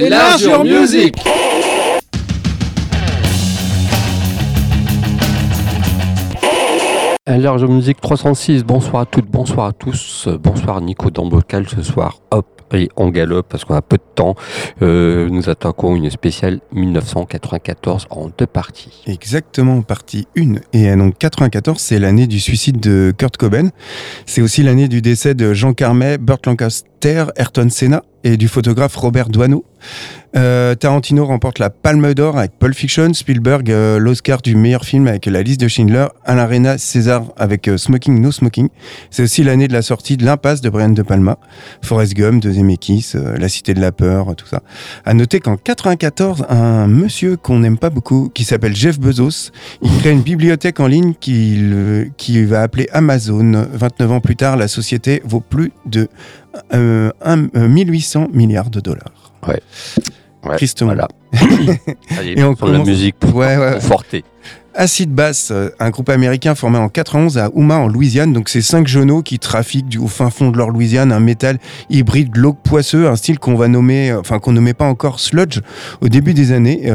Enlarge your music Enlarge your music 306, bonsoir à toutes, bonsoir à tous, bonsoir Nico dans ce soir, hop, et on galope parce qu'on a peu de temps. Euh, nous attaquons une spéciale 1994 en deux parties. Exactement, partie 1. Et donc 94, c'est l'année du suicide de Kurt Cobain. C'est aussi l'année du décès de Jean Carmet, Burt Lancaster, Ayrton Senna et du photographe Robert Doisneau. Euh, Tarantino remporte la Palme d'Or avec Pulp Fiction, Spielberg euh, l'Oscar du meilleur film avec La liste de Schindler, Alain Rena César avec euh, Smoking No Smoking. C'est aussi l'année de la sortie de L'Impasse de Brian De Palma, Forrest Gump de Zemeckis, La Cité de la Peur, tout ça. À noter qu'en 94, un monsieur qu'on n'aime pas beaucoup, qui s'appelle Jeff Bezos, il crée une bibliothèque en ligne qu'il qui va appeler Amazon. 29 ans plus tard, la société vaut plus de 1800 milliards de dollars. Ouais. ouais Tristement. Voilà. Et on la musique pour ouais, ouais. conforter. Acid Bass, euh, un groupe américain formé en 91 à Houma en Louisiane. Donc c'est cinq jeunes qui trafiquent du, au fin fond de leur Louisiane un métal hybride glauque poisseux, un style qu'on va nommer, euh, enfin qu'on nommait pas encore sludge au début des années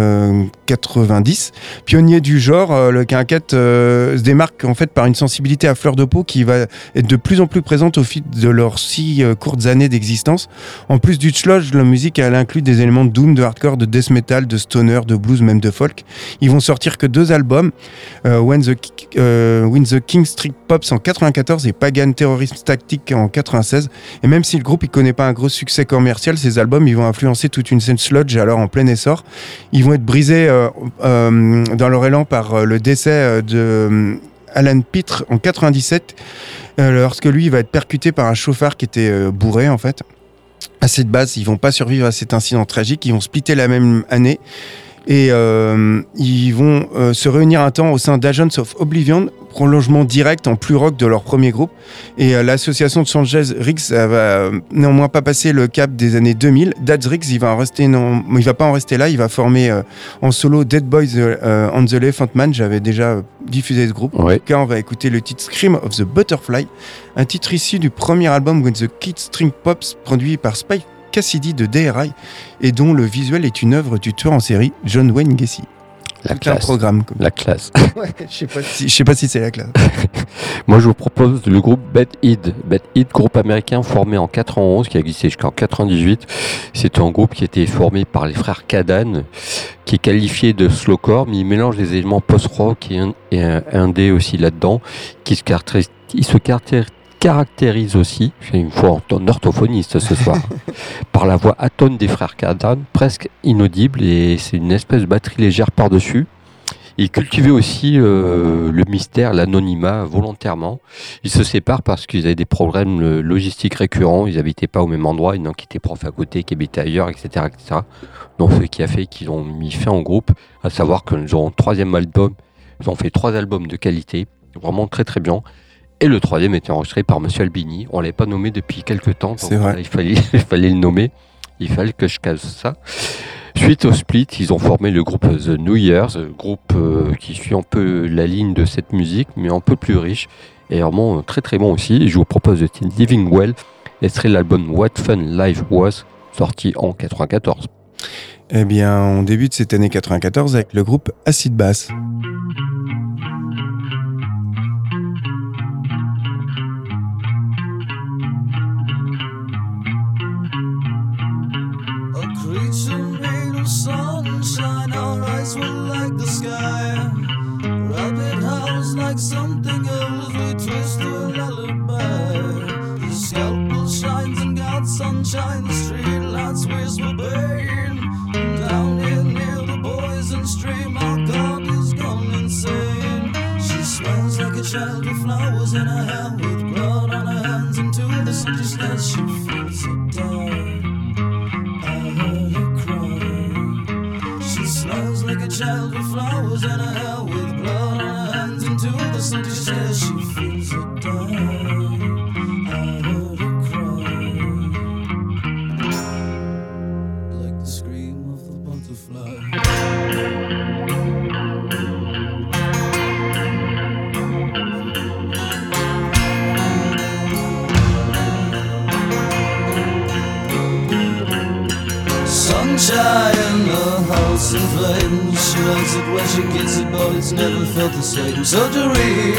90. Euh, Pionnier du genre, le quinquette se démarque en fait par une sensibilité à fleur de peau qui va être de plus en plus présente au fil de leurs six courtes années d'existence. En plus du sludge, la musique elle inclut des éléments de doom, de hardcore, de death metal, de stoner, de blues, même de folk. Ils vont sortir que deux albums When, the, euh, When the King Street Pops en 94 et Pagan Terrorism Tactic en 96. Et même si le groupe ne connaît pas un gros succès commercial, ces albums ils vont influencer toute une scène sludge alors en plein essor. Ils vont être brisés euh, dans leur élan par le décès de Alan Pitre en 97 lorsque lui il va être percuté par un chauffard qui était bourré en fait. À cette base, ils vont pas survivre à cet incident tragique. Ils vont splitter la même année. Et euh, ils vont euh, se réunir un temps au sein d'Agents of Oblivion, prolongement direct en plus rock de leur premier groupe. Et euh, l'association de Sanchez Riggs va néanmoins pas passer le cap des années 2000. Dads Riggs, il va en rester non, il va pas en rester là. Il va former en solo Dead Boys on the Elephant Man. J'avais déjà diffusé ce groupe. Ouais. Car on va écouter le titre Scream of the Butterfly, un titre issu du premier album When the Kid String Pops, produit par Spike Cassidy de DRI et dont le visuel est une œuvre du tueur en série John Wayne Gacy. La classe. un programme. La classe. je sais pas si, je sais pas si c'est la classe. Moi, je vous propose le groupe Bad Id. Bad Id, groupe américain formé en 91, qui a existé jusqu'en 98. C'est un groupe qui a été formé par les frères Kadan, qui est qualifié de slowcore, mais il mélange des éléments post-rock et un, et un indé aussi là-dedans, qui se caractérise, il se caractérise caractérise aussi, j'ai une fois en orthophoniste ce soir, par la voix atone des frères Kadan, presque inaudible, et c'est une espèce de batterie légère par-dessus. Il cultivait aussi euh, le mystère, l'anonymat volontairement. Ils se séparent parce qu'ils avaient des problèmes euh, logistiques récurrents. Ils n'habitaient pas au même endroit. Il y en a qui étaient profs à côté, qui habitaient ailleurs, etc., etc. Donc, ce qui a fait qu'ils ont mis fin au groupe, à savoir qu'ils ont un troisième album. Ils ont fait trois albums de qualité, vraiment très très bien. Et le troisième était enregistré par Monsieur Albini. On l'avait pas nommé depuis quelques temps. donc voilà, il, fallait, il fallait le nommer. Il fallait que je case ça. Suite au split, ils ont formé le groupe The New Year's, groupe euh, qui suit un peu la ligne de cette musique, mais un peu plus riche et vraiment très très bon aussi. Je vous propose le titre Living Well, extrait de l'album What Fun Life Was, sorti en 94. Eh bien, on débute cette année 94 avec le groupe Acid Bass. Made of sunshine, our eyes were like the sky. Rabbit howls like something else, we twist to a lullaby. The scalpel shines and got sunshine, the street lights whisper pain. Down here near the poison stream, our God is gone insane. She smells like a child with flowers in her hair, with blood on her hands, and to the sun stares, she feels so tired. child with flowers and a hell with blood on her hands. Into the sun, she says she feels it die. sunshine in the house in flames she likes it when she gets it, but it's never felt the same. Surgery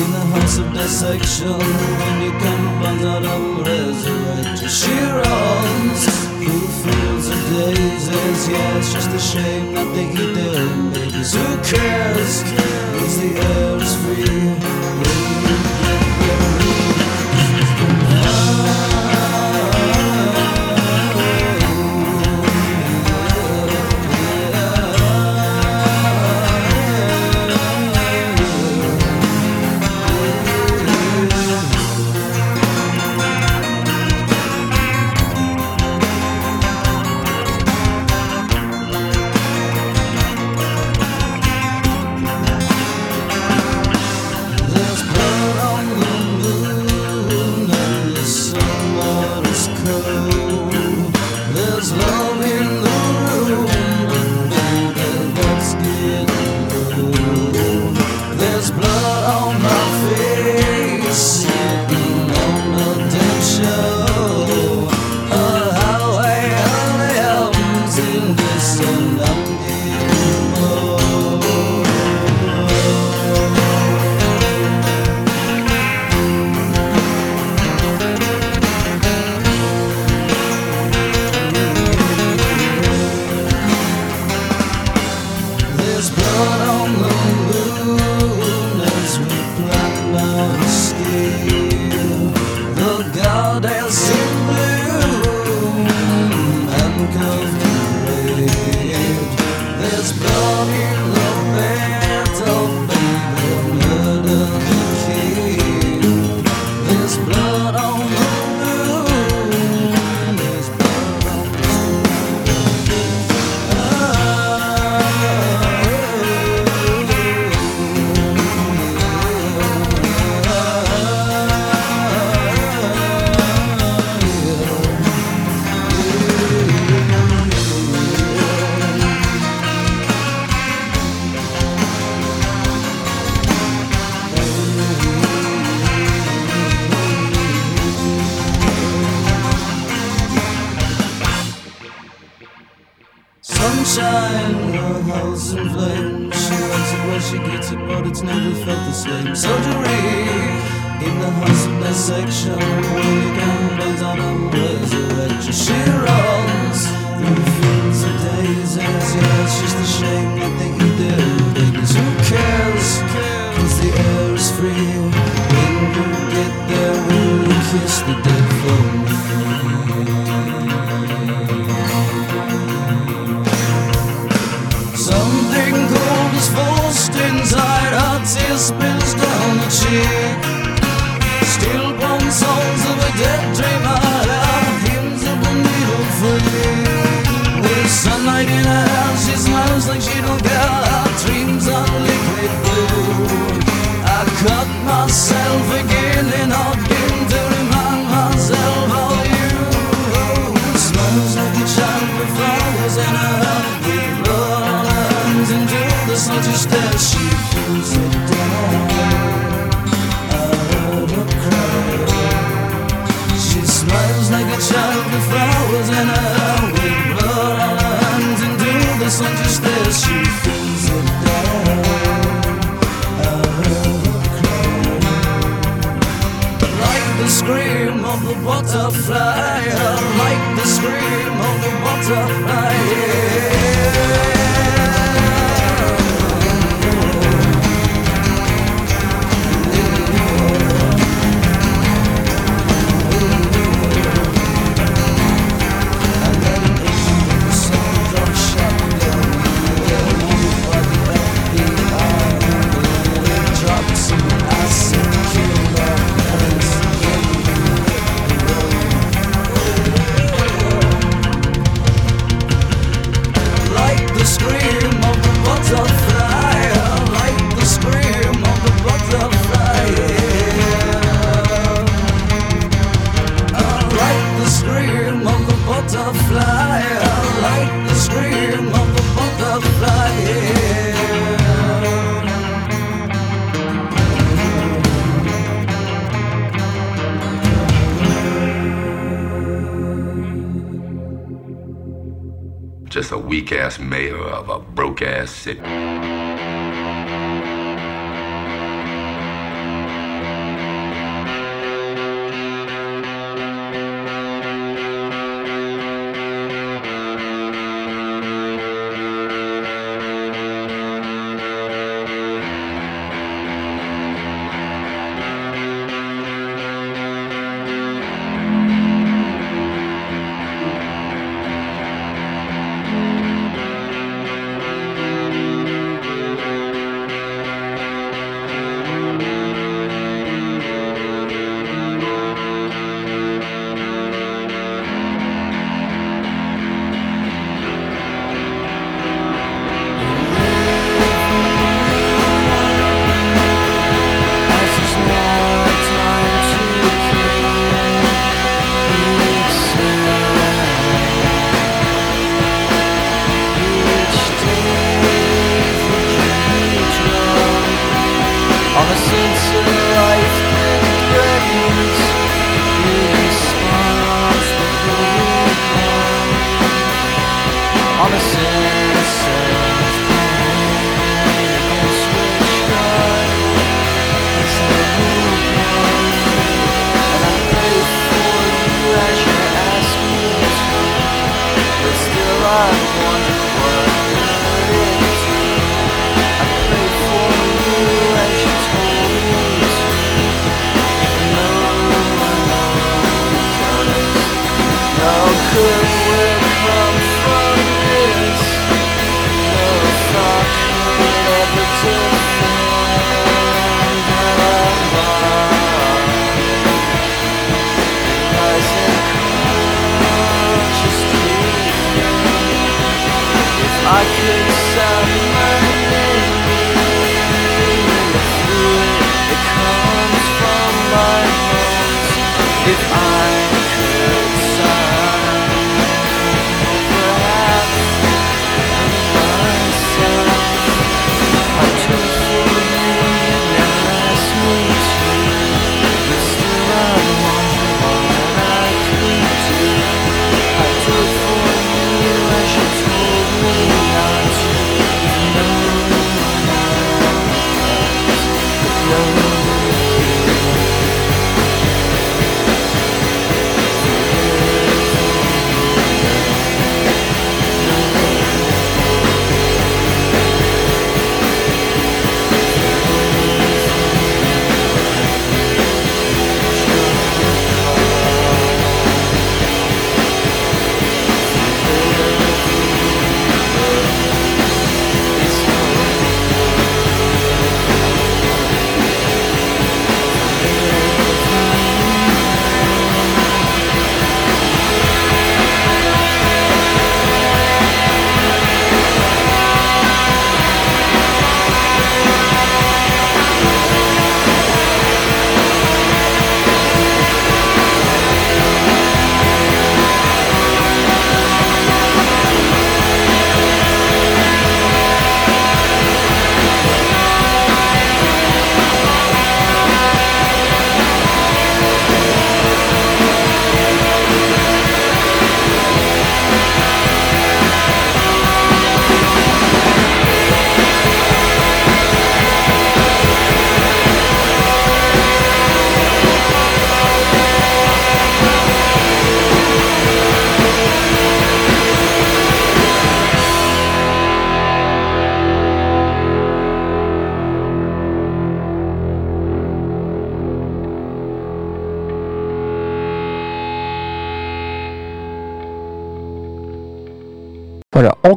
in the house of dissection. When you come upon that old resurrection, she runs through fields of daisies. Yeah, it's just a shame that they get their own babies. Who cares? Cause the air is free. the butterfly. I like the scream of the butterfly.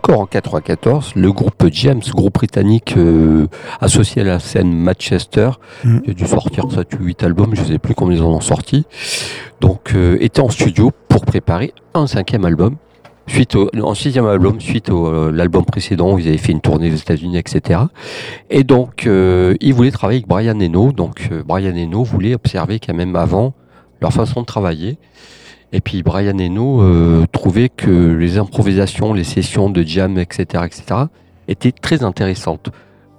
Encore en 94, le groupe James, groupe britannique euh, associé à la scène Manchester, Mm. qui a dû sortir 7 ou 8 albums, je ne sais plus combien ils en ont sorti, donc euh, était en studio pour préparer un cinquième album, suite au, un sixième album, suite à l'album précédent où ils avaient fait une tournée aux États-Unis, etc. Et donc, euh, ils voulaient travailler avec Brian Eno, donc euh, Brian Eno voulait observer quand même avant leur façon de travailler. Et puis Brian Eno euh, trouvait que les improvisations, les sessions de jam, etc., etc., étaient très intéressantes.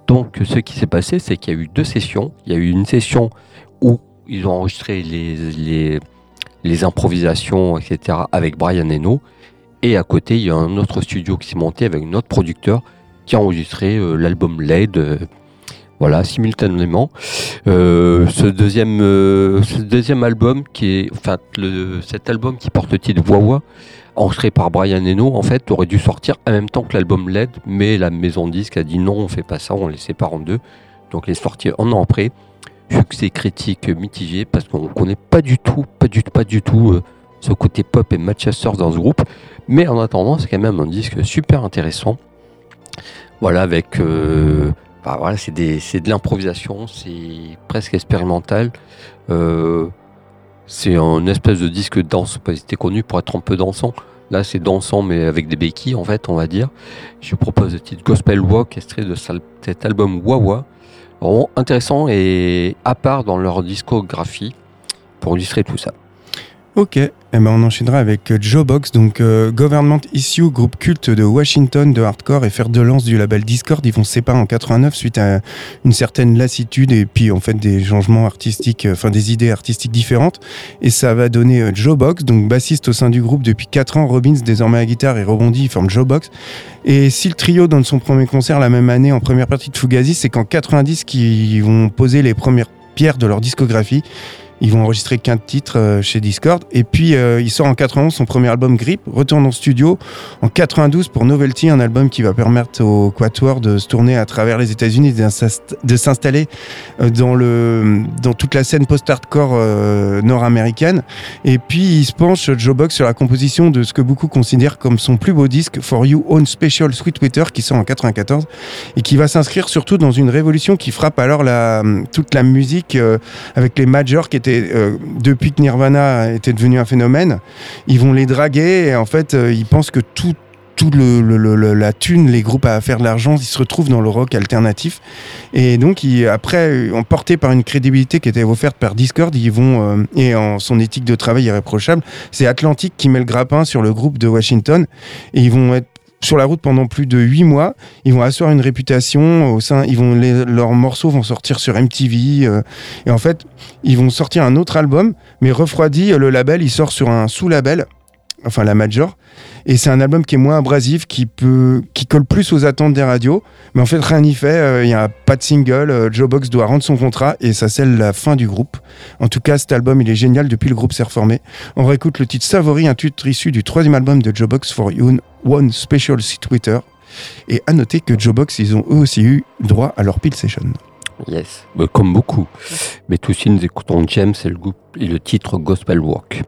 Donc ce qui s'est passé, c'est qu'il y a eu deux sessions. Il y a eu une session où ils ont enregistré les, les, improvisations, etc., avec Brian Eno. Et à côté, il y a un autre studio qui s'est monté avec un autre producteur qui a enregistré euh, l'album LED. Voilà, simultanément. Euh, ce deuxième, euh, ce deuxième album qui est, enfin, le- cet album qui porte le titre Wawa, enregistré par Brian Eno, en fait, aurait dû sortir en même temps que l'album LED, mais la maison disque a dit non, on fait pas ça, on les sépare en deux. Donc, il est sorti un an après. Succès critique mitigé parce qu'on connaît pas du tout, pas du tout, pas du tout euh, ce côté pop et Manchester dans ce groupe. Mais en attendant, c'est quand même un disque super intéressant. Voilà, avec. Bah voilà, c'est de l'improvisation, c'est presque expérimental. Euh, c'est un espèce de disque danse, été connu pour être un peu dansant. Là, c'est dansant, mais avec des béquilles, en fait, on va dire. Je propose le titre Gospel Walk, extrait de cet album Wawa. Vraiment intéressant et à part dans leur discographie pour illustrer tout ça. Ok, eh ben on enchaînera avec euh, Joe Box, donc euh, Government Issue, groupe culte de Washington de hardcore et fer de lance du label Discord. Ils vont séparer en 89 suite à une certaine lassitude et puis en fait des changements artistiques, euh, enfin des idées artistiques différentes. Et ça va donner Joe Box, donc bassiste au sein du groupe depuis 4 ans. Robbins désormais à guitare et rebondit, il forme Joe Box. Et si le trio donne son premier concert la même année en première partie de Fugazi, c'est qu'en 90 qu'ils vont poser les premières pierres de leur discographie. Ils vont enregistrer 15 titres euh, chez Discord. Et puis, euh, il sort en 91 son premier album Grip, retourne en studio en 92 pour Novelty, un album qui va permettre au Quatuor de se tourner à travers les États-Unis, de s'installer euh, dans, dans toute la scène post-hardcore nord-américaine. Et puis, il se penche, Joe Box, sur la composition de ce que beaucoup considèrent comme son plus beau disque, For You Own Special Sweetwater, qui sort en 94 et qui va s'inscrire surtout dans une révolution qui frappe alors la, toute la musique avec les majors qui étaient, euh, depuis que Nirvana était devenu un phénomène, ils vont les draguer et en fait, euh, ils pensent que tout tout le, la thune, les groupes à faire de l'argent, ils se retrouvent dans le rock alternatif. Et donc, après, euh, emportés par une crédibilité qui était offerte par Discord, ils vont, et en son éthique de travail irréprochable, c'est Atlantic qui met le grappin sur le groupe de Washington. Et ils vont être sur la route pendant plus de huit mois. Ils vont asseoir une réputation au sein. Ils vont leurs morceaux vont sortir sur MTV. euh, et en fait, ils vont sortir un autre album, mais refroidi. Le label, il sort sur un sous-label, enfin la major. Et c'est un album qui est moins abrasif, qui peut, qui colle plus aux attentes des radios. Mais en fait, rien n'y fait. euh, Il n'y a pas de single. euh, Joe Box doit rendre son contrat et ça scelle la fin du groupe. En tout cas, cet album, il est génial depuis le groupe s'est reformé. On réécoute le titre Savory, un titre issu du troisième album de Joe Box for You One Special Twitter. Et à noter que Joe Box, ils ont eux aussi eu droit à leur pile session. Yes. Comme beaucoup. Mais tout de suite, nous écoutons James et le, groupe, et le titre Gospel Walk.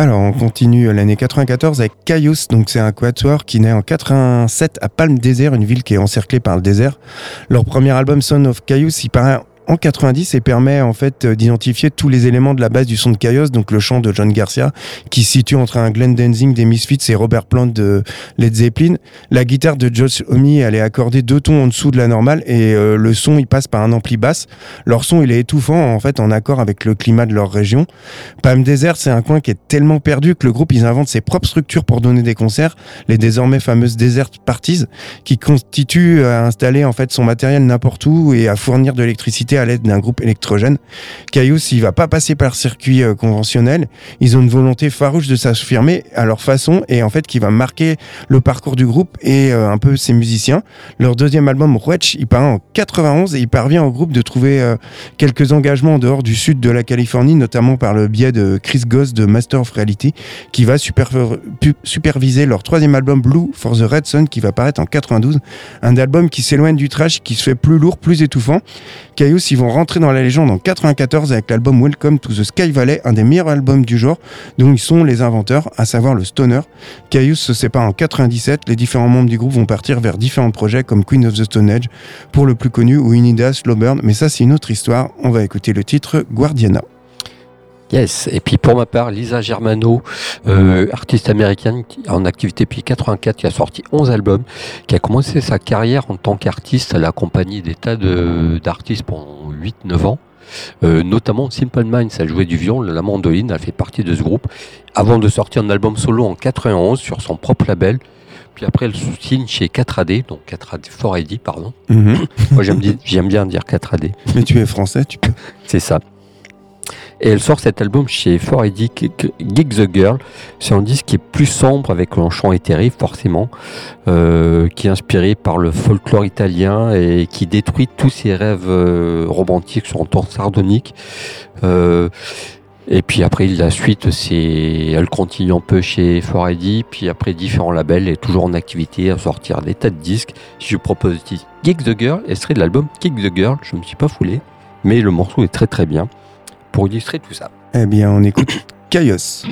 Alors, on continue l'année 94 avec Caius. Donc, c'est un quatuor qui naît en 87 à Palm Desert, une ville qui est encerclée par le désert. Leur premier album, Son of Caius, il paraît en 90 et permet en fait euh, d'identifier tous les éléments de la base du son de Chaos, donc le chant de John Garcia, qui se situe entre un Glenn Danzig des Misfits et Robert Plant de Led Zeppelin. La guitare de Josh Homme, elle est accordée deux tons en dessous de la normale et euh, le son, il passe par un ampli basse. Leur son, il est étouffant en fait en accord avec le climat de leur région. Palm Desert, c'est un coin qui est tellement perdu que le groupe, ils inventent ses propres structures pour donner des concerts, les désormais fameuses Desert Parties, qui constituent à installer en fait son matériel n'importe où et à fournir de l'électricité à l'aide d'un groupe électrogène. Caius, il va pas passer par circuit euh, conventionnel. Ils ont une volonté farouche de s'affirmer à leur façon et en fait qui va marquer le parcours du groupe et euh, un peu ses musiciens. Leur deuxième album, Wretch, il paraît en 91 et il parvient au groupe de trouver euh, quelques engagements en dehors du sud de la Californie, notamment par le biais de Chris Goss de Master of Reality, qui va superviser leur troisième album Blue for the Red Sun, qui va paraître en 92. Un album qui s'éloigne du trash, qui se fait plus lourd, plus étouffant. Caius, ils vont rentrer dans la légende en 94 avec l'album Welcome to the Sky Valley, un des meilleurs albums du genre, dont ils sont les inventeurs, à savoir le Stoner. Caius se sépare en 97, les différents membres du groupe vont partir vers différents projets comme Queen of the Stone Age, pour le plus connu, ou Unida, Slowburn, mais ça c'est une autre histoire. On va écouter le titre Guardiana. Yes. Et puis pour ma part, Lisa Germano, euh, artiste américaine qui- en activité depuis 84, qui a sorti 11 albums, qui a commencé sa carrière en tant qu'artiste. Elle a accompagné des tas de- d'artistes pendant 8-9 ans. Euh, notamment Simple Minds, elle jouait du violon, la mandoline, elle fait partie de ce groupe, avant de sortir un album solo en 91 sur son propre label. Puis après, elle signe chez 4AD, donc 4AD, 4AD, pardon. Moi, j'aime di- j'aime bien dire 4AD. mais tu es français, tu peux. C'est ça. Et elle sort cet album chez 4AD Gig the Girl. C'est un disque qui est plus sombre avec un chant éthéré, forcément, euh, qui est inspiré par le folklore italien et qui détruit tous ses rêves euh, romantiques sur un ton sardonique. Euh, et puis après, la suite, c'est, elle continue un peu chez 4AD, puis après différents labels, est toujours en activité à sortir des tas de disques. Si je propose Gig the Girl, elle serait de l'album Kick the Girl. Je me suis pas foulé, mais le morceau est très très bien pour illustrer tout ça. Eh bien, on écoute Caius.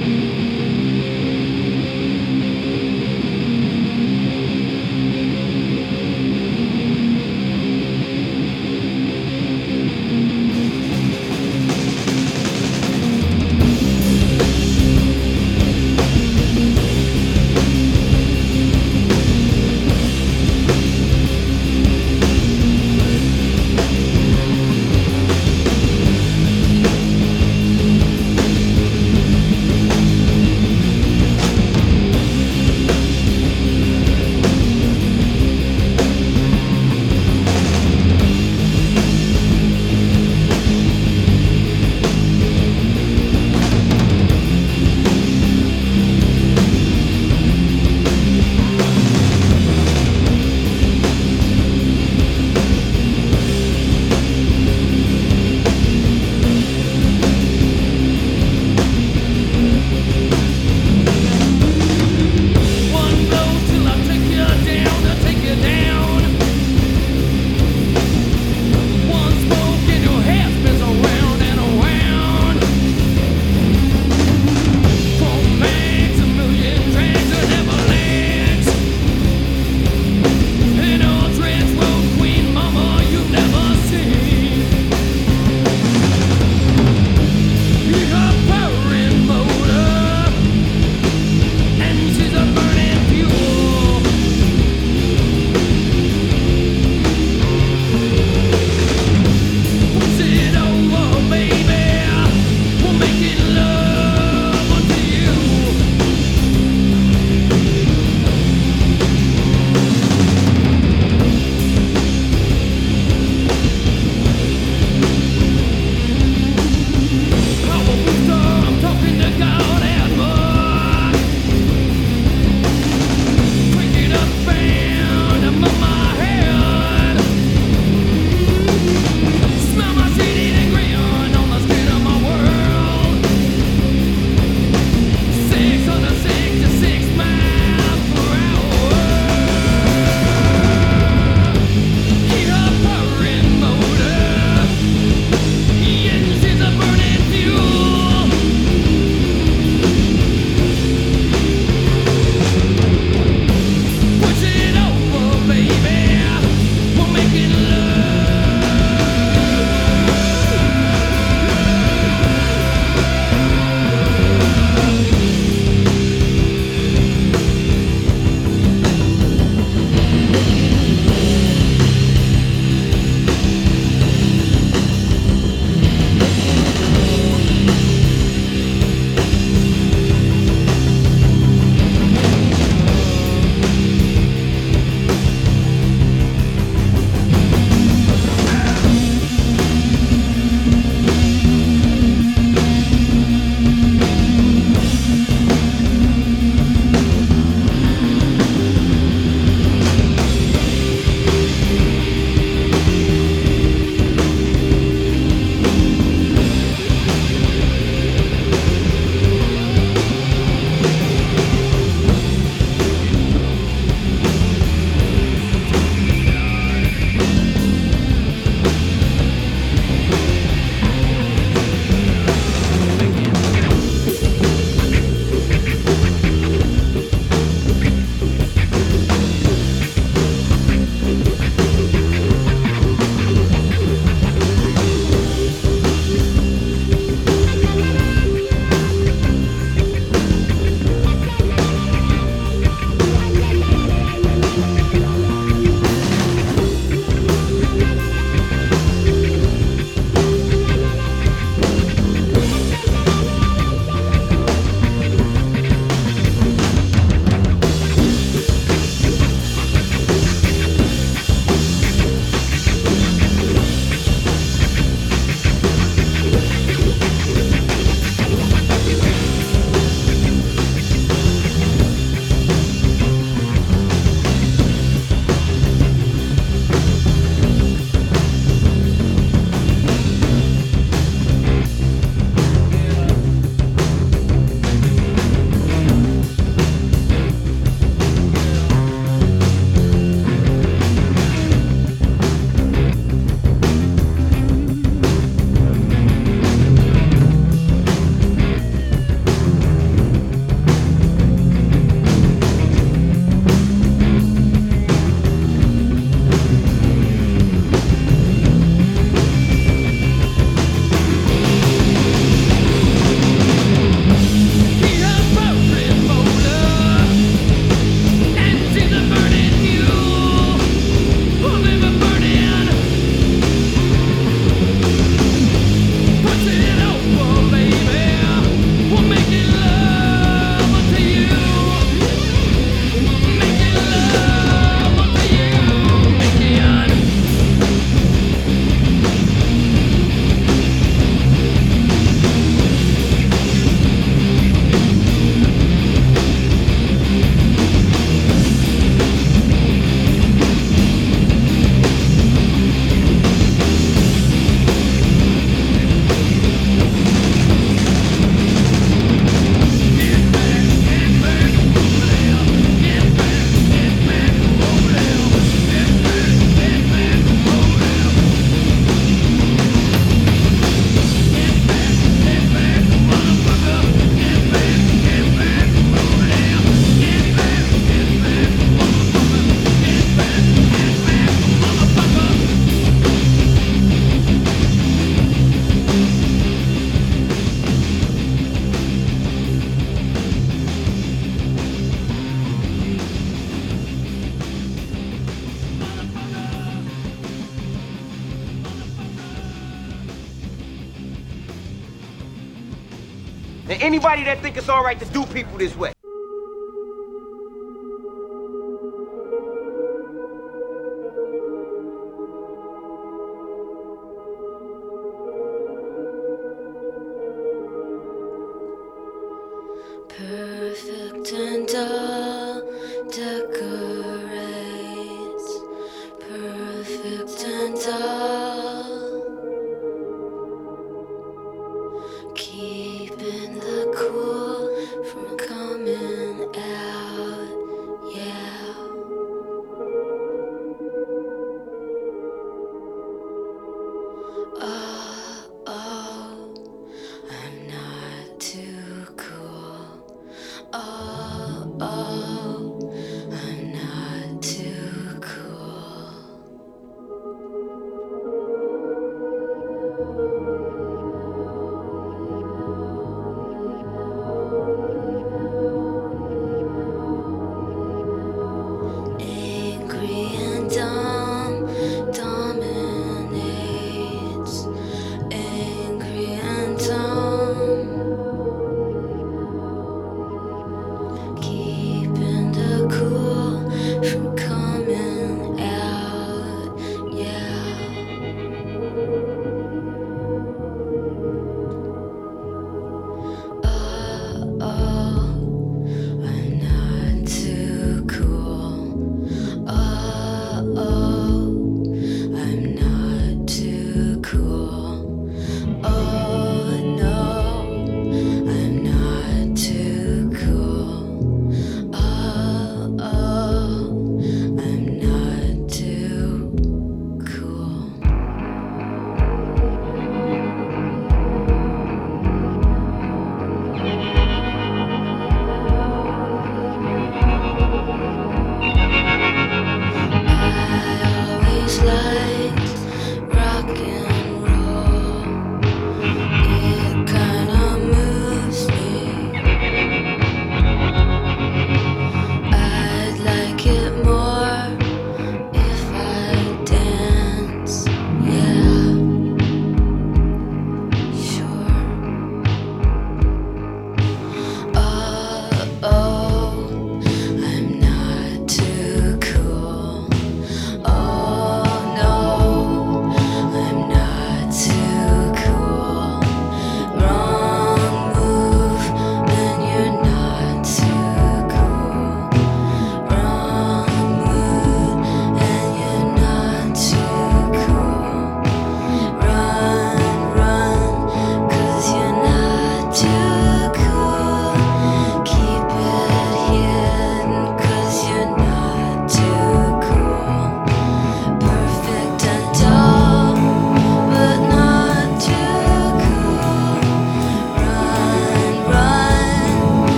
his way.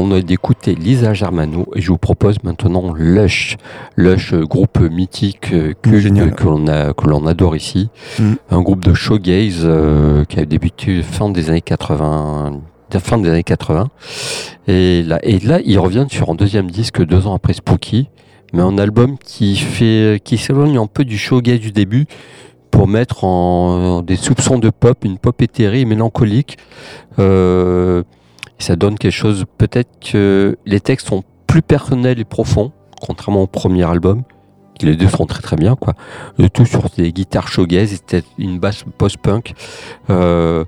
On a d'écouter Lisa Germano et je vous propose maintenant Lush. Lush, euh, groupe mythique euh, culte que l'on a que l'on adore ici. Mm. Un groupe de showgaze euh, qui a débuté fin des années 80 fin des années 80 et là et là ils reviennent sur un deuxième disque deux ans après Spooky mais un album qui fait qui s'éloigne un peu du showgaze du début pour mettre en des soupçons de pop, une pop éthérée et mélancolique. Euh, ça donne quelque chose, peut-être que les textes sont plus personnels et profonds, contrairement au premier album. qui Les deux sont très très bien, quoi. Le tout sur des guitares shoegaze, c'était une basse post-punk. Euh,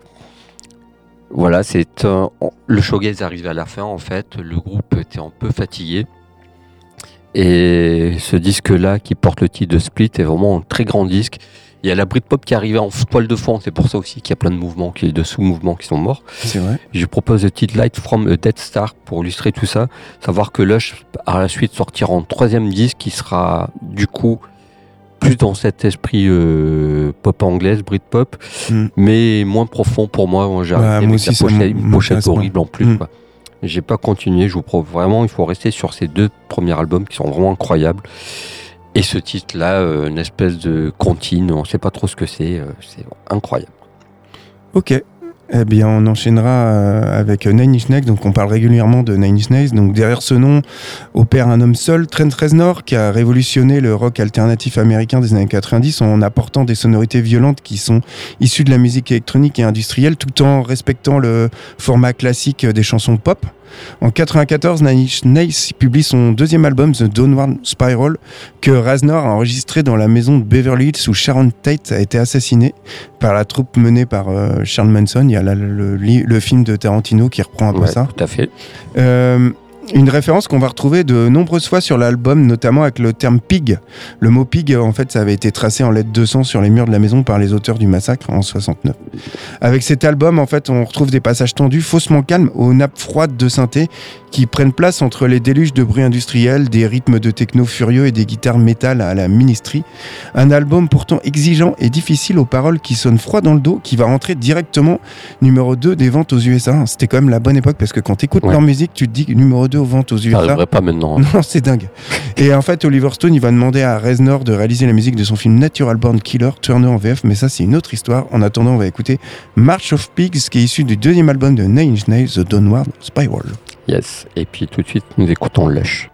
voilà, c'est un- le shoegaze arrive à la fin en fait. Le groupe était un peu fatigué. Et ce disque-là, qui porte le titre de Split, est vraiment un très grand disque. Il y a la Britpop qui arrivait en toile de fond, c'est pour ça aussi qu'il y a plein de mouvements, qui- de sous-mouvements qui sont morts. C'est vrai. Je propose le titre Light from a Dead Star pour illustrer tout ça. Savoir que Lush, à la suite, sortira en troisième disque qui sera du coup plus dans cet esprit euh, pop anglaise, Britpop, Mm. mais moins profond pour moi. Moi, J'ai arrêté moi avec la aussi, ça pochette, une pochette horrible en plus. Mm. quoi. J'ai pas continué. Je vous propose vraiment, il faut rester sur ces deux premiers albums qui sont vraiment incroyables. Et ce titre-là, euh, une espèce de comptine, on ne sait pas trop ce que c'est, euh, c'est incroyable. Ok. Eh bien, on enchaînera euh, avec Nine Inch Nails. Donc, on parle régulièrement de Nine Inch Nails. Donc, derrière ce nom opère un homme seul, Trent Reznor, qui a révolutionné le rock alternatif américain des années 90 en apportant des sonorités violentes qui sont issues de la musique électronique et industrielle, tout en respectant le format classique des chansons pop. En 94, Nine Inch Nails publie son deuxième album, The Downward Spiral, que Reznor a enregistré dans la maison de Beverly Hills où Sharon Tate a été assassinée par la troupe menée par euh, Charles Manson. Il y a là le, le- le film de Tarantino qui reprend un peu Ouais, ça. Tout à fait. Euh, une référence qu'on va retrouver de nombreuses fois sur l'album, notamment avec le terme pig. Le mot pig, en fait, ça avait été tracé en lettres de sang sur les murs de la maison par les auteurs du massacre en 69. Avec cet album, en fait, on retrouve des passages tendus, faussement calmes, aux nappes froides de synthé qui prennent place entre les déluges de bruit industriel, des rythmes de techno furieux et des guitares métal à la ministry. Un album pourtant exigeant et difficile aux paroles qui sonnent froid dans le dos, qui va rentrer directement numéro 2 des ventes aux USA. C'était quand même la bonne époque parce que quand tu écoutes Ouais. leur musique, tu te dis numéro 2 aux ventes aux Ça USA. n'arriverait pas maintenant. hein. Non, c'est dingue. Et en fait, Oliver Stone, il va demander à Reznor de réaliser la musique de son film Natural Born Killer, Turner en VF, mais ça, c'est une autre histoire. En attendant, on va écouter March of Pigs, qui est issu du deuxième album de Nine Inch Nails, The Downward Spiral. Yes. Et puis tout de suite, nous écoutons Lush.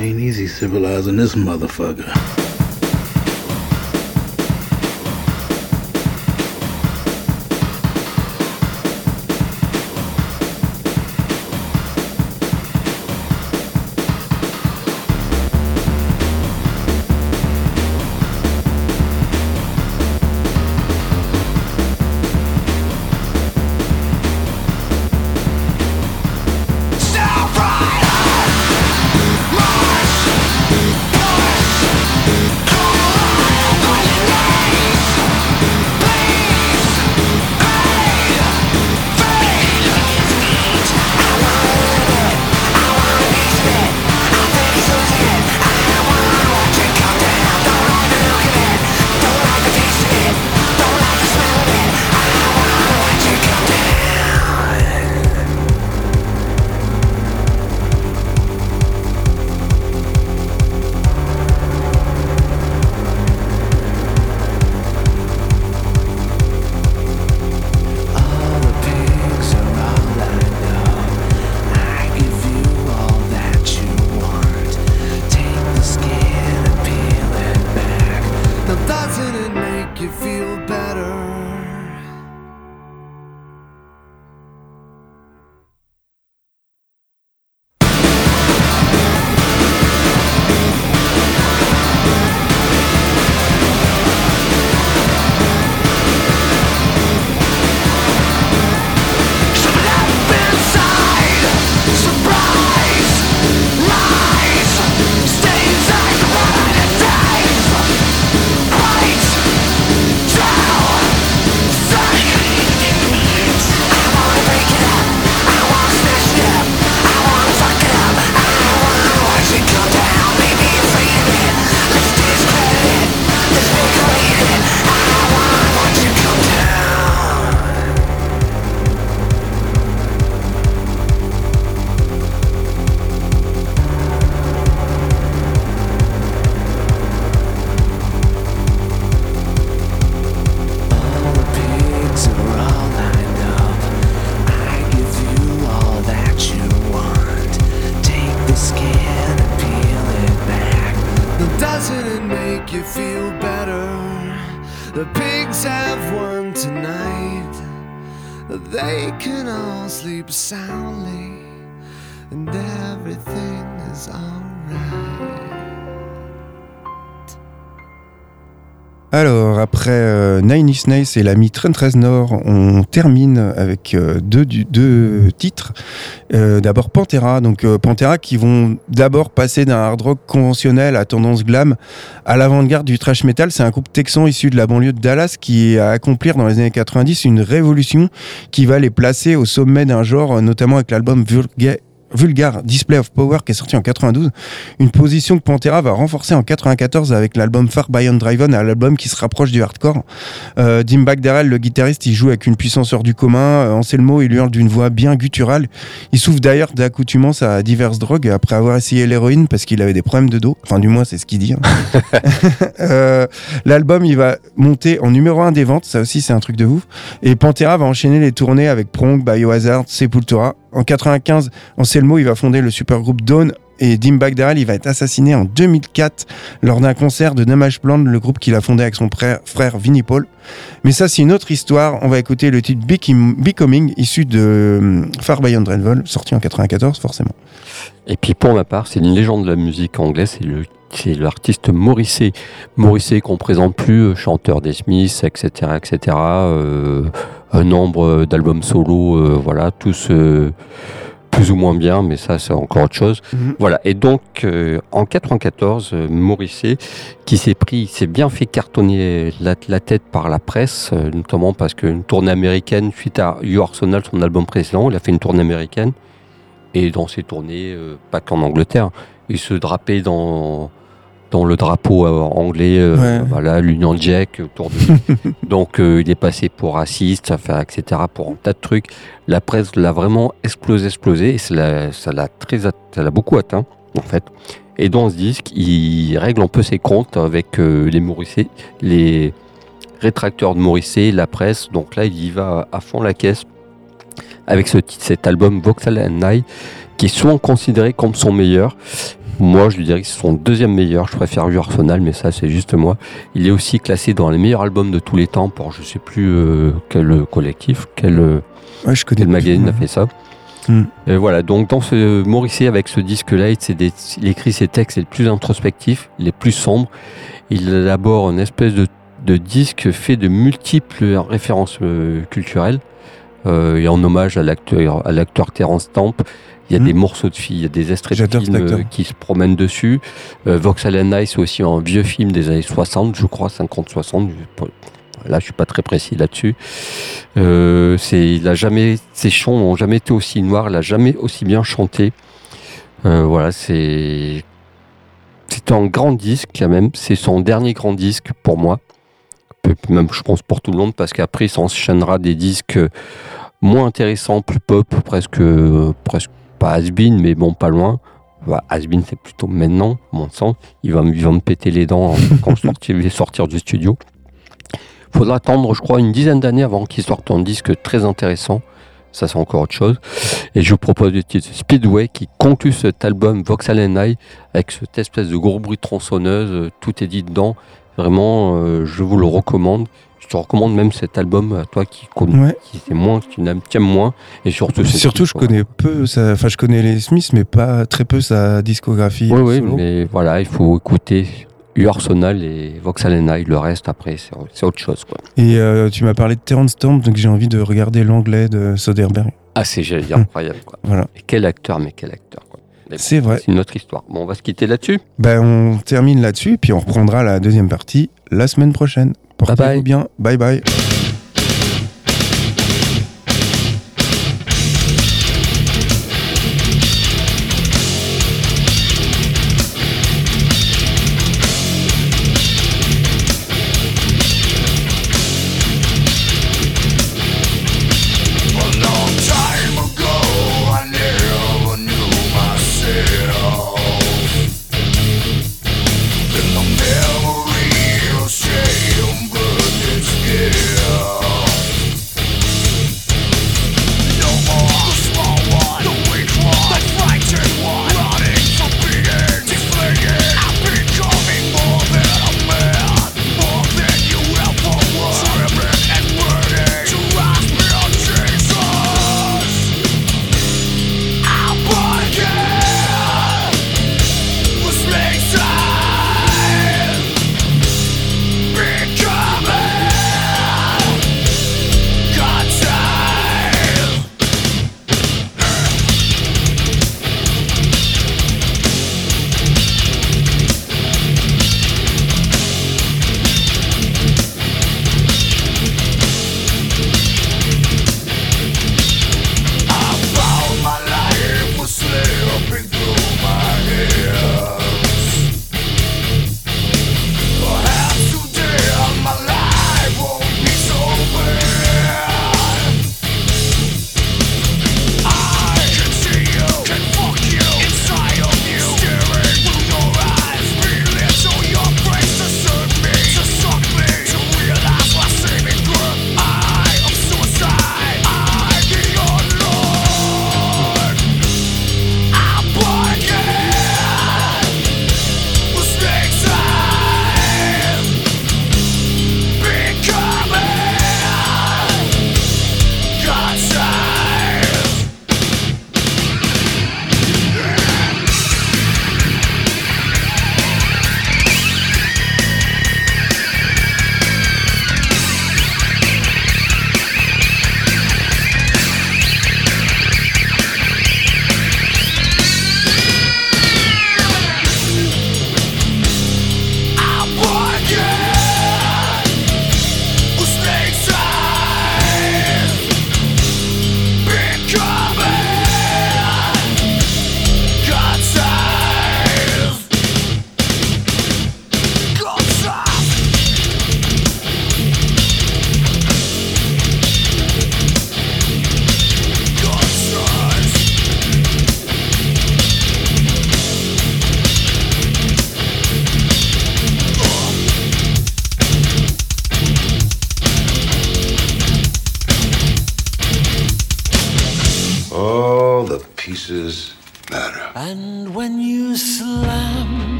Ain't easy civilizing this motherfucker. Nails et l'ami Trent Reznor, on termine avec euh, deux, deux titres. Euh, d'abord Pantera, donc euh, Pantera qui vont d'abord passer d'un hard rock conventionnel à tendance glam à l'avant-garde du thrash metal. C'est un groupe texan issu de la banlieue de Dallas qui a accomplir dans les années 90 une révolution qui va les placer au sommet d'un genre, notamment avec l'album Vulga- Vulgar Display of Power qui est sorti en 92. Une position que Pantera va renforcer en 94 avec l'album Far Beyond Driven, un album qui se rapproche du hardcore. Euh, Dim Bagdarel, le guitariste, il joue avec une puissance hors du commun. Euh, Anselmo, il hurle d'une voix bien gutturale. Il souffre d'ailleurs d'accoutumance à diverses drogues après avoir essayé l'héroïne parce qu'il avait des problèmes de dos. Enfin, du moins, c'est ce qu'il dit. hein. Euh, L'album, il va monter en numéro 1 des ventes. Ça aussi, c'est un truc de ouf. Et Pantera va enchaîner les tournées avec Prong, Biohazard, Sepultura. En 95, Anselmo, il va fonder le supergroupe Dawn et Dim Bagdarel, il va être assassiné en 2004 lors d'un concert de Damage Plan, le groupe qu'il a fondé avec son frère, frère Vinnie Paul. Mais ça, c'est une autre histoire. On va écouter le titre Becom- Becoming, issu de euh, Far Beyond Driven, sorti en 94, forcément. Et puis pour ma part, c'est une légende de la musique anglaise, c'est le c'est l'artiste Morrissey. Morrissey qu'on présente plus, euh, chanteur des Smiths, etc., etc. euh, un nombre d'albums solo, euh, voilà, tous euh, plus ou moins bien, mais ça c'est encore autre chose. Mhm. Voilà. Et donc euh, en 94, euh, Morrissey, qui s'est pris, s'est bien fait cartonner la, la tête par la presse, euh, notamment parce qu'une tournée américaine suite à You Arsenal, son album précédent, il a fait une tournée américaine. Et dans ces tournées, euh, pas qu'en Angleterre, il se drapait dans, dans le drapeau euh, anglais, euh, Ouais. voilà, l'Union Jack autour de lui. Donc euh, il est passé pour raciste, enfin, etc., pour un tas de trucs. La presse l'a vraiment explosé, explosé, et ça l'a- très, ça l'a beaucoup atteint, en fait. Et dans ce disque, il règle un peu ses comptes avec les Morrissey, les rétracteurs de Morrissey, la presse. Donc là, il y va à fond la caisse avec ce titre, cet album Voxel and I, qui est souvent considéré comme son meilleur. Moi, je lui dirais que c'est son deuxième meilleur. Je préfère lui Arsenal, mais ça, c'est juste moi. Il est aussi classé dans les meilleurs albums de tous les temps pour je sais plus euh, quel euh, collectif, quel, euh, Ouais, je connais quel magazine a fait ça. Hmm. Et voilà, donc dans ce Morrissey avec ce disque-là, il écrit ses textes les plus introspectifs, les plus sombres. Il élabore une espèce de, de disque fait de multiples références euh, culturelles. Euh, et en hommage à l'acteur, à l'acteur Terence Stamp, il y a Hmm. des morceaux de filles, il y a des extraits de films qui se promènent dessus. Euh, Voxel and I, c'est aussi un vieux film des années 60, je crois, 50-60. je- Là, je suis pas très précis là-dessus. Euh, c'est, il a jamais, ses chants n'ont jamais été aussi noirs, il a jamais aussi bien chanté. Euh, voilà, c'est, c'est un grand disque quand même. C'est son dernier grand disque pour moi. Même, je pense pour tout le monde, parce qu'après, il s'enchaînera des disques moins intéressants, plus pop, presque, presque pas has-been, mais bon, pas loin. Bah, has-been, c'est plutôt maintenant, mon sens. Il va, me- péter les dents quand je sortir- vais sortir du studio. faudra attendre, je crois, une dizaine d'années avant qu'il sorte un disque très intéressant. Ça, c'est encore autre chose. Et je vous propose le titre Speedway qui conclut cet album and I avec cette espèce de gros bruit tronçonneuse. Tout est dit dedans. Vraiment, euh, je vous le recommande. Je te recommande même cet album à toi qui, con- Ouais. qui c'est moins, qui aime moins. Et surtout, Surtout, je connais peu, enfin, je connais les Smiths, mais pas très peu sa discographie. Oui, oui, mais voilà, il faut écouter Arsenal et Voxel and I. Le reste, après, c'est autre chose. Quoi. Et euh, tu m'as parlé de Terrence Stamp, donc j'ai envie de regarder l'anglais de Soderbergh. Ah, c'est incroyable. Quoi. Voilà. Et quel acteur, mais quel acteur. quoi. Mais bon, C'est vrai. C'est une autre histoire. Bon, on va se quitter là-dessus. Ben, on termine là-dessus, puis on reprendra la deuxième partie la semaine prochaine. Portez-vous bien. Bye bye.